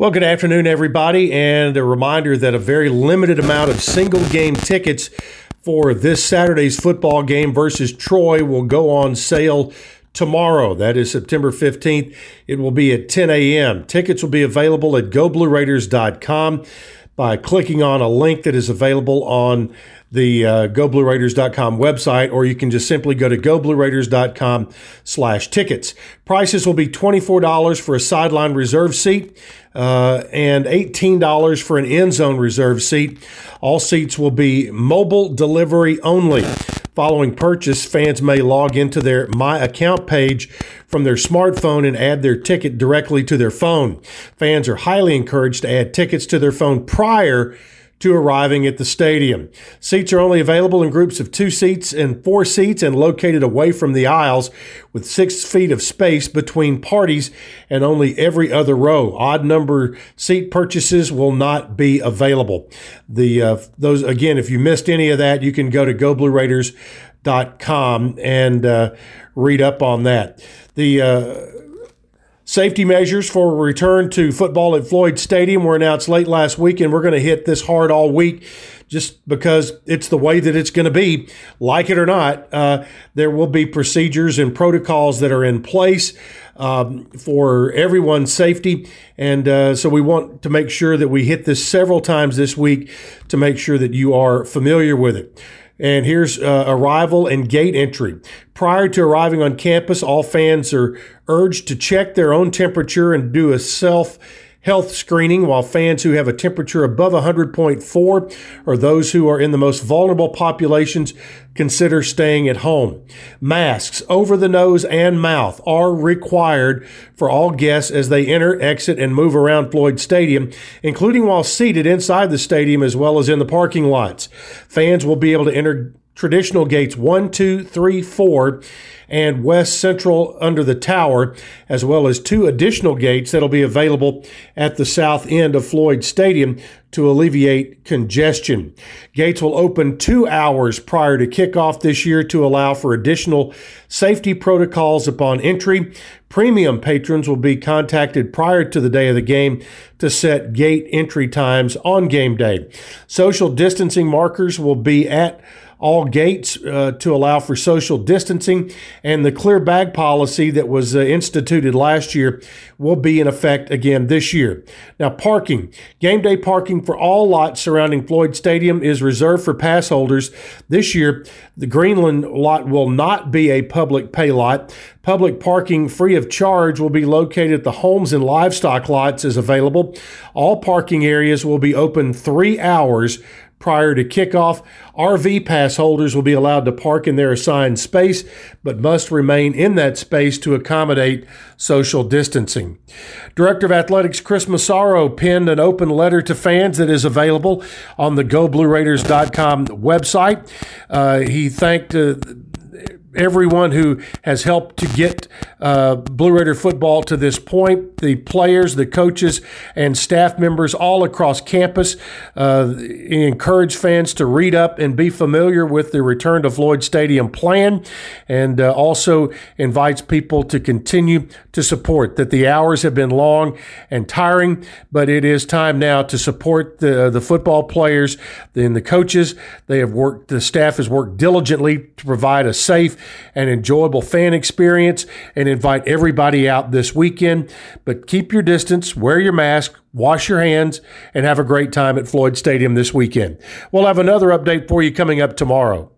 Well, good afternoon, everybody, and a reminder that a very limited amount of single game tickets for this Saturday's football game versus Troy will go on sale tomorrow. That is September 15th. It will be at 10 a.m. Tickets will be available at goblueraiders.com by clicking on a link that is available on the uh, goblueraiders.com website, or you can just simply go to goblueraiders.com slash tickets. Prices will be $24 for a sideline reserve seat uh, and $18 for an end zone reserve seat. All seats will be mobile delivery only. Following purchase, fans may log into their My Account page from their smartphone and add their ticket directly to their phone. Fans are highly encouraged to add tickets to their phone prior to arriving at the stadium. Seats are only available in groups of two seats and four seats and located away from the aisles with six feet of space between parties and only every other row. Odd number seat purchases will not be available. The uh, those again, if you missed any of that, you can go to goblueraiders.com and uh, read up on that. The uh, Safety measures for a return to football at Floyd Stadium were announced late last week, and we're going to hit this hard all week just because it's the way that it's going to be. Like it or not, uh, there will be procedures and protocols that are in place um, for everyone's safety. And uh, so we want to make sure that we hit this several times this week to make sure that you are familiar with it. And here's uh, arrival and gate entry. Prior to arriving on campus, all fans are urged to check their own temperature and do a self health screening, while fans who have a temperature above 100.4 or those who are in the most vulnerable populations consider staying at home. Masks over the nose and mouth are required for all guests as they enter, exit, and move around Floyd Stadium, including while seated inside the stadium as well as in the parking lots. Fans will be able to enter traditional gates one, two, three, four, and west central under the tower, as well as two additional gates that'll be available at the south end of Floyd Stadium to alleviate congestion. Gates will open two hours prior to kickoff this year to allow for additional safety protocols upon entry. Premium patrons will be contacted prior to the day of the game to set gate entry times on game day. Social distancing markers will be at all gates uh, to allow for social distancing, and the clear bag policy that was uh, instituted last year will be in effect again this year. Now, parking. Game day parking for all lots surrounding Floyd Stadium is reserved for pass holders. This year, the Greenland lot will not be a public pay lot. Public parking free of charge will be located at the homes and livestock lots as available. All parking areas will be open three hours prior to kickoff. RV pass holders will be allowed to park in their assigned space, but must remain in that space to accommodate social distancing. Director of Athletics Chris Massaro penned an open letter to fans that is available on the GoBlueRaiders.com website. Uh, he thanked uh, everyone who has helped to get uh, Blue Raider football to this point the players, the coaches, and staff members all across campus. Uh, encourage fans to read up and be familiar with the return to Floyd Stadium plan, and uh, also invites people to continue to support. That the hours have been long and tiring, but it is time now to support the the football players and the coaches. They have worked. The staff has worked diligently to provide a and enjoyable fan experience and invite everybody out this weekend. But keep your distance, wear your mask, wash your hands, and have a great time at Floyd Stadium this weekend. We'll have another update for you coming up tomorrow.